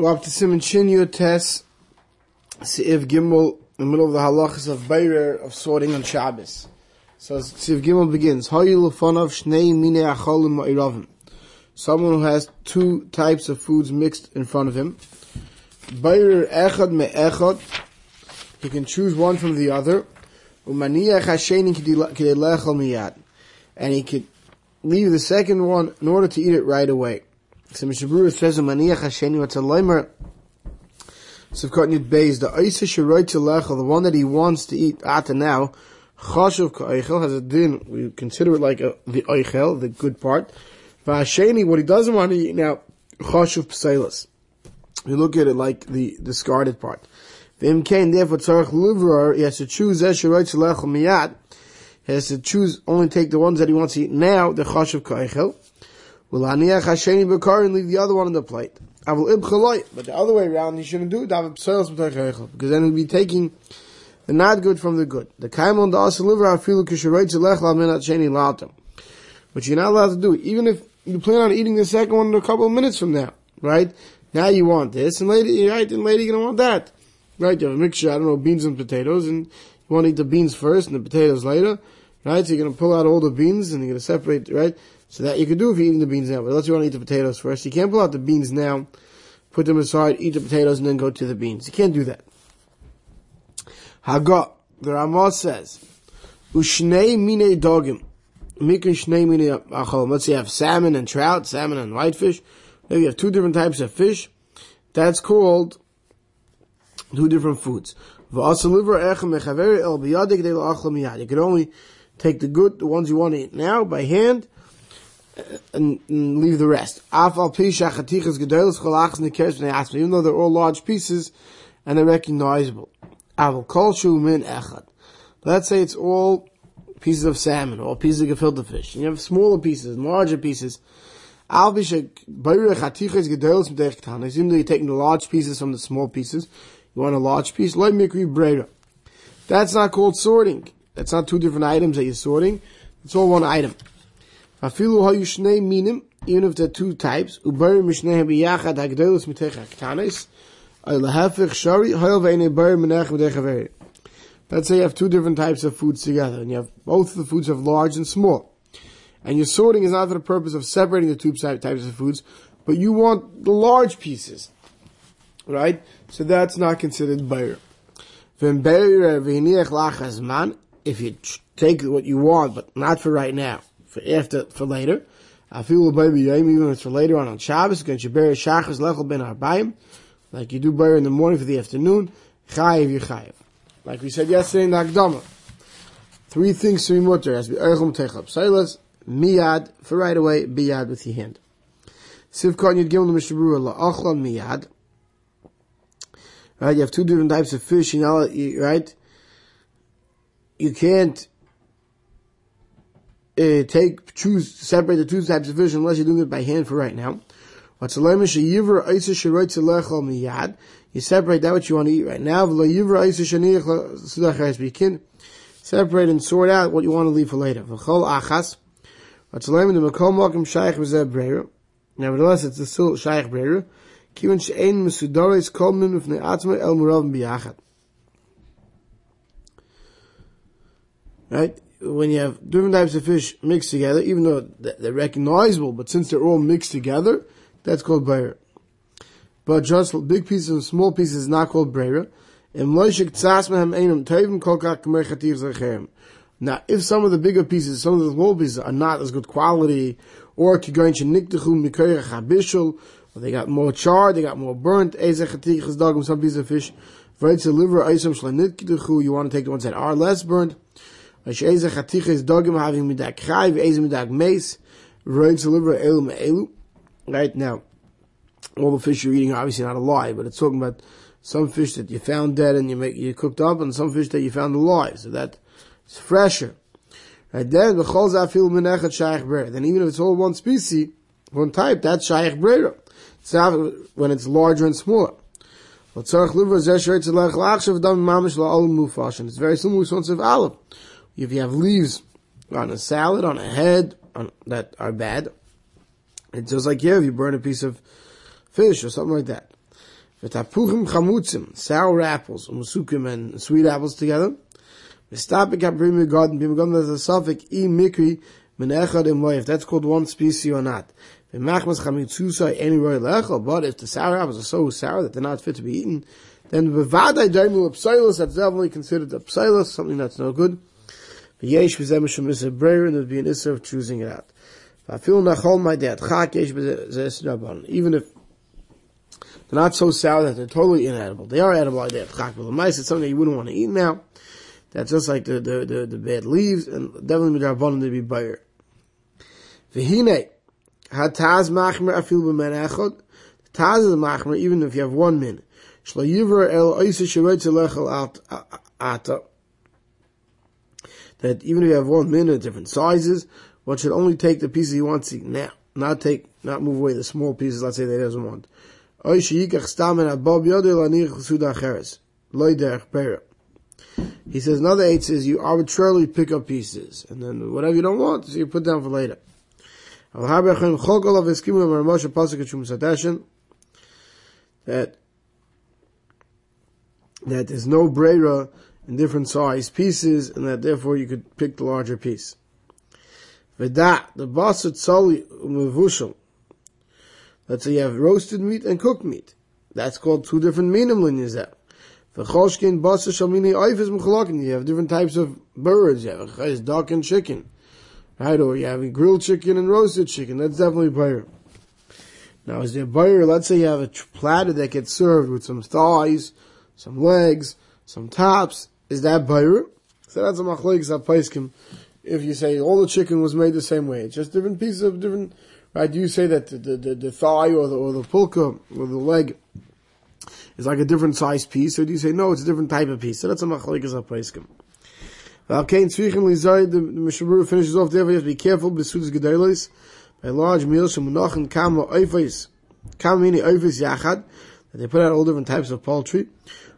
We're up to Simon Shin Tes, Siv Gimel, in the middle of the halachas of Beirer of sorting on Shabbos. So Siv Gimel begins, Hayu Lefanov Shnei Mine Acholim Ma'iravim. Someone who has two types of foods mixed in front of him. Beirer Echad Me Echad, he can choose one from the other. Umaniach Hasheni Kidei Lechel. And he could leave the second one in order to eat it right away. So Mishnah Berurah says, "Maniach Hasheni leimer." Sivkot Yud Beis, the Sheroy Lechel, the one that he wants to eat ata now, Chashuv Ka'eichel has a din. We consider it like a, the Eichel, the good part. V'Hasheni, what he doesn't want to eat now, Chashuv Pselis. We look at it like the discarded part. V'im Kain, therefore Tzarech Livrar, he has to choose Esheroy Lechel Miyad. He has to choose only take the ones that he wants to eat now, the Chashuv Ka'eichel. Will aniach hasheni bekar and leave the other one on the plate. I will ib but the other way around, he shouldn't do it. Because then he'll be taking the not good from the good. The kaimon da liver afilu kisharoit zelech la minat sheni latam. But you're not allowed to do it, even if you plan on eating the second one in a couple of minutes from now, right? Now you want this, and later, right, and later you're gonna want that. Right, you have a mixture, I don't know, beans and potatoes, and you want to eat the beans first and the potatoes later, right? So you're gonna pull out all the beans and you're gonna separate, right? So that you could do if you're eating the beans now, but let's you want to eat the potatoes first. You can't pull out the beans now, put them aside, eat the potatoes, and then go to the beans. You can't do that. Hagot, the Ramah says, Ushnei mine dogim. Mikun shnei mine achol. Let's say you have salmon and trout, salmon and whitefish. Maybe you have two different types of fish. That's called two different foods. You can only take the good, the ones you want to eat now by hand, and, and leave the rest. Even though they're all large pieces and they're recognizable. Let's say it's all pieces of salmon or pieces of gefilte fish. And you have smaller pieces, and larger pieces. Even though you're taking the large pieces from the small pieces, you want a large piece, That's not called sorting. That's not two different items that you're sorting. It's all one item. Afilu hayu shnei minim, even if are two types, biyachad hagdolus shari, mitech Let's say you have two different types of foods together, and you have both the foods have large and small. And your sorting is not for the purpose of separating the two types of foods, but you want the large pieces. Right? So that's not considered bayr. If you take what you want, but not for right now for after for later. I feel baby even if it's for later on on Shabbos, against your bury shachas lechel ben arbaim, like you do bury in the morning for the afternoon, chayiv you chayiv. Like we said yesterday in the Akdama. Three things to be mutter to be erchum techab seilas, miyad, for right away, biyad with your hand. Sivkot Yud Gimel Mishnah Berurah la'achla miyad. Right, you have two different types of fish, you know, right? You can't uh, take, choose, separate the two types of fish unless you're doing it by hand for right now. You separate that what you want to eat right now. Separate and sort out what you want to leave for later. Nevertheless, it's still shaykh breira. Kivan she'ein mesudaris kol min mifnei atzma el murav biyachad. Right? When you have different types of fish mixed together, even though they're recognizable, but since they're all mixed together, that's called brera. But just big pieces and small pieces is not called brera. Now, if some of the bigger pieces, some of the small pieces are not as good quality, or they got more charred, they got more burnt, some pieces of fish, you want to take the ones that are less burnt, Asheza chaticha is dogim having midak chai, ve'eza midak roin elu me'elu. Right now, all the fish you're eating are obviously not alive, but it's talking about some fish that you found dead and you make, you cooked up, and some fish that you found alive, so that it's fresher. Right then, the cholz afil menechat shaykh. Then even if it's all one species, one type, that's shaykh brera. It's not when it's larger and smaller. It's very similar to Sons of olive if you have leaves on a salad, on a head, on, that are bad, it's just like here if you burn a piece of fish or something like that. V'tapuchim chamutzim, sour apples, umusukim and sweet apples together. V'stapik ha-brim garden, bim garden there's a suffix, i mikri, min echad im if that's called one species or not. V'machmas chamitzusa, any roy lechel, but if the sour apples are so sour that they're not fit to be eaten, then v'vadai daimul psilus, that's definitely considered a psilus, something that's no good. V'yesh v'zem shem isser breyer, and there'd be an isser of choosing it out. Yesh b'zeh even if they're not so sour that they're totally inedible. They are edible like that. Chak mice, it's something you wouldn't want to eat now. That's just like the, the, the, the bad leaves, and definitely midrabanan to be buyer. V'hine, hataz machmer afil b'men echod. Taz is machmer even if you have one min. Shlo yiver el oisa sheretz lechel ata. That even if you have one min of different sizes, one should only take the pieces he wants to eat now. Not take, not move away the small pieces, let's say that he doesn't want. He says another eight says you arbitrarily pick up pieces, and then whatever you don't want, so you put down for later. That that there's no brera in different size pieces, and that therefore you could pick the larger piece. Vedat the basut soli umevushal. Let's say you have roasted meat and cooked meat. That's called two different minim there. V'choshkin basa shalmini oifis mchalakin. You have different types of birds. You have a duck and chicken. Right? Or you have grilled chicken and roasted chicken. That's definitely buyer. Now, is there buyer? Let's say you have a platter that gets served with some thighs, some legs, some tops. Is that buyer? So that's a machlekes apaiskim. If you say all the chicken was made the same way, it's just different pieces of different, right? Do you say that the, the, the thigh or the, or the pulka or the leg is like a different size piece, or do you say, no, it's a different type of piece? So that's a machlekes apaiskim. Valkein tzvichim lizay, the Mishnah Berurah finishes off there, you have to be careful, besudis gedelis, by large meals, shemunachin kama oifes, kama mini yachad, they put out all different types of poultry.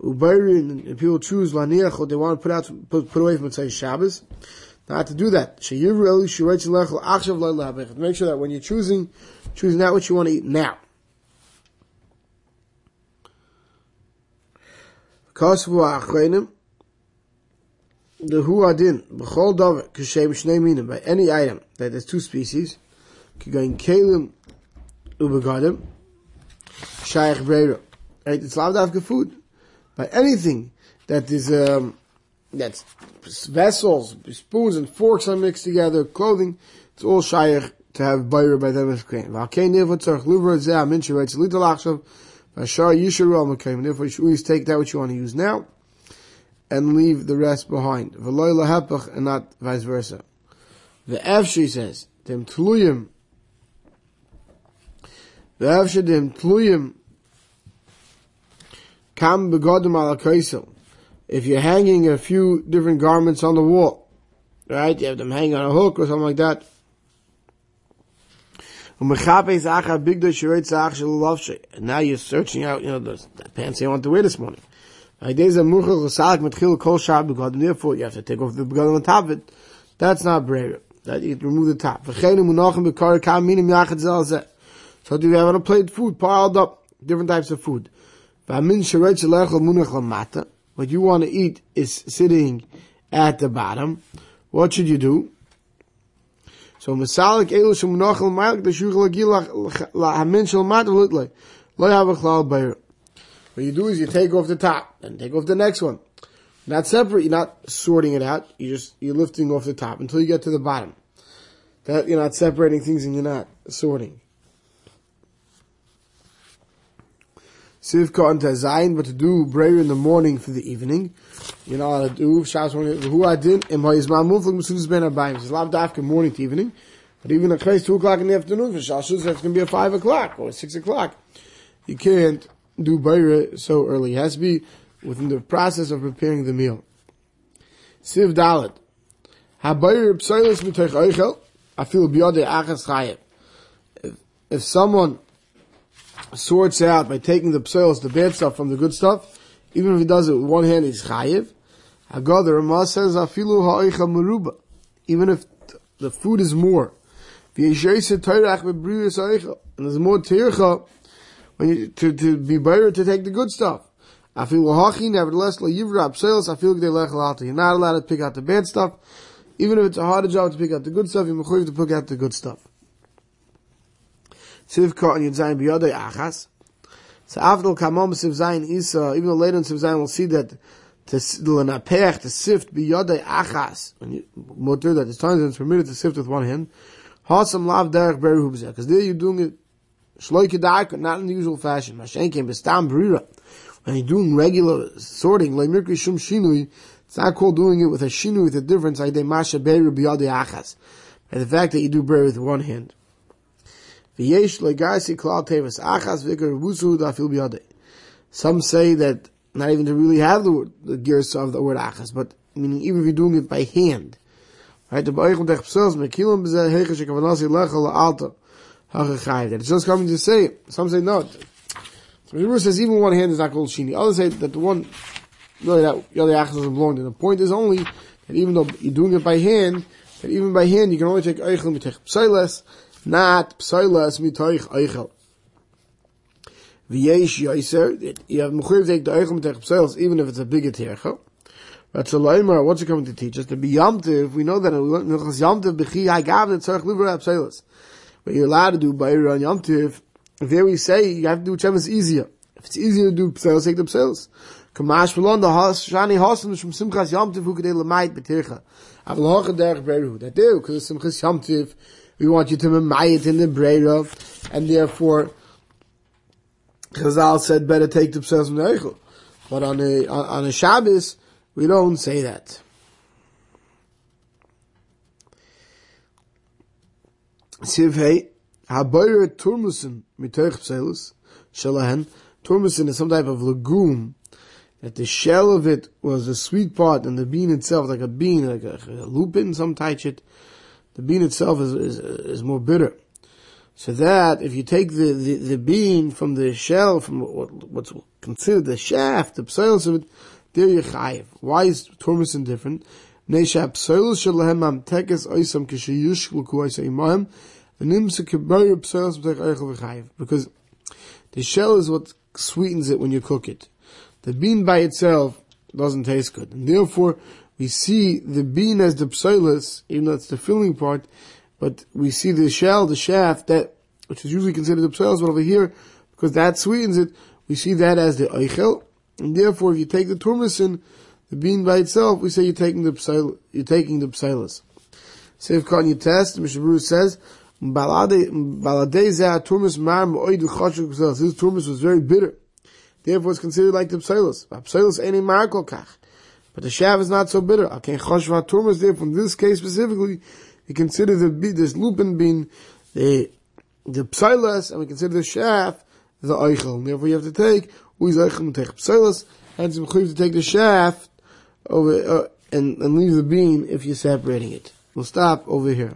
Ubayri, and people choose laniach, what they want to put out, put, put away from, say, Shabbos. Not to do that. Sheyivru eli shiretz lechel achshav lo Make sure that when you're choosing, choosing that what you want to eat now. Kosvu achreinim, the huadin b'chol davar kashem shnei minim by any item that has two species, kigain kalim ubegadim shayach breira. Right, it's lavdavka food by anything that is um, that's vessels, spoons and forks are mixed together, clothing. It's all shayach to have bayra by them as kain. Therefore, you should always take that which you want to use now and leave the rest behind. And not vice versa. The Efshi says, dem tluyim, the Efshi dem tluyim, kam begodim kaisel. If you're hanging a few different garments on the wall, right, you have them hanging on a hook or something like that, um, and now you're searching out, you know, the, the pants you want to wear this morning. Therefore, you have to take off the begadim on top of it. That's not brera. That you remove the top. So do you have a plate food piled up, different types of food. What you want to eat is sitting at the bottom. What should you do? So misalik elu shemunachal ma'alik the shuchal agil. What you do is you take off the top and take off the next one. Not separate, you're not sorting it out. You just, you're lifting off the top until you get to the bottom. That, you're not separating things and you're not sorting. Sivka and Zayin, but to do prayer in the morning for the evening, you know how to do Shabbos morning. Who I did in my Ismail Muflik Mesudus Ben Abayim. It's lav dafka morning to evening, but even a at two o'clock in the afternoon for Shabbos, that's going to be a five o'clock or six o'clock. You can't do bayra so early. It has to be within the process of preparing the meal. Siv Dalit. Habayr psilis mitoich oichel, afil biyode achas chayev. If someone sorts out by taking the psilis, the bad stuff from the good stuff, even if he does it with one hand, he's chayev. Hagad, the Ramah says, afilu ha'oichel meruba. Even if the food is more. And there's more tircha when you, to, to be better to take the good stuff. Feel hachi, nevertheless, la yivra abselos, I feel they lech You're not allowed to pick out the bad stuff. Even if it's a harder job to pick out the good stuff, you're mechuyev to pick out the good stuff. Sivka and Yudzayin biyodei achas. So after kamom siv zayin isa, even though later in siv zayin we'll see that to lenapech, to sift biyodei achas, when mutter that it's times it's permitted to sift with one hand, hasam lav derech beru hubzeh, because there you're doing it shloike dark, not in the usual fashion. Mashenkim bestam brira. When you're doing regular sorting, like mirkri shum shinui, it's not called doing it with a shinui with a difference, like de masha beru biyodei achas. And the fact that you do beru with one hand. Some say that not even to really have the, word, the gears of the word achas, but meaning even if you're doing it by hand. Right, ha'chachayv. It's just coming to say. Some say no. So the says even one hand is not called shini. Others say that the one, really that the other achas doesn't belong to. The point is only that even though you're doing it by hand, that even by hand you can only take eichel not psoilas mitoich eichel. V'yesh yoiser, you have mechuyev take the eichel mitech psoilas, even if it's a bigger terchel. But so Leimer, what's it coming to teach us? To be yamtiv, we know that in Milchas Yamtiv, b'chi ha'gav, the tzarech liver ha'psoilas. What you're allowed to do by on yamtiv, there we say you have to do whichever is easier. If it's easier to do psoilas, take the psoilas. Kamash v'lon, the shani hosen from Simchas Yamtiv, hu kedei l'mayit b'tircha. Aval hocha derech beru. That do, because Simchas Yamtiv, we want you to it in the Breira, and therefore, Chazal said better take the Psels from the Eichel. But on a, on, a Shabbos, we don't say that. Sivhei, habayre turmusin mitoich pselus, shalahen, turmusin is some type of legume, that the shell of it was the sweet part, and the bean itself, like a bean, like a, a lupin, some type shit, the bean itself is, is, is more bitter. So that if you take the, the, the bean from the shell, from what, what's considered the shaft, the psoilus of it, there you chayiv. Why is turmicin different? Because the shell is what sweetens it when you cook it. The bean by itself doesn't taste good. And therefore, we see the bean as the psoilus, even though it's the filling part, but we see the shell, the shaft, that, which is usually considered the psoilus, but over here, because that sweetens it, we see that as the eichel, and therefore if you take the turmicin, the bean by itself, we say you're taking the psoil, you're taking the psoilus. Save Khan you test, Mishnah Berurah says, turmus mar This turmus was very bitter. Therefore it's considered like the psoilus. Psoilus ain't a markol kach. But the shav is not so bitter. Okay, choshva turmas there from this case specifically, we consider the this lupin being the the psilas, and we consider the shav the eichel. And therefore, you have to take is eichel take psilas, and it's to take the shaft over uh, and and leave the bean if you're separating it. We'll stop over here.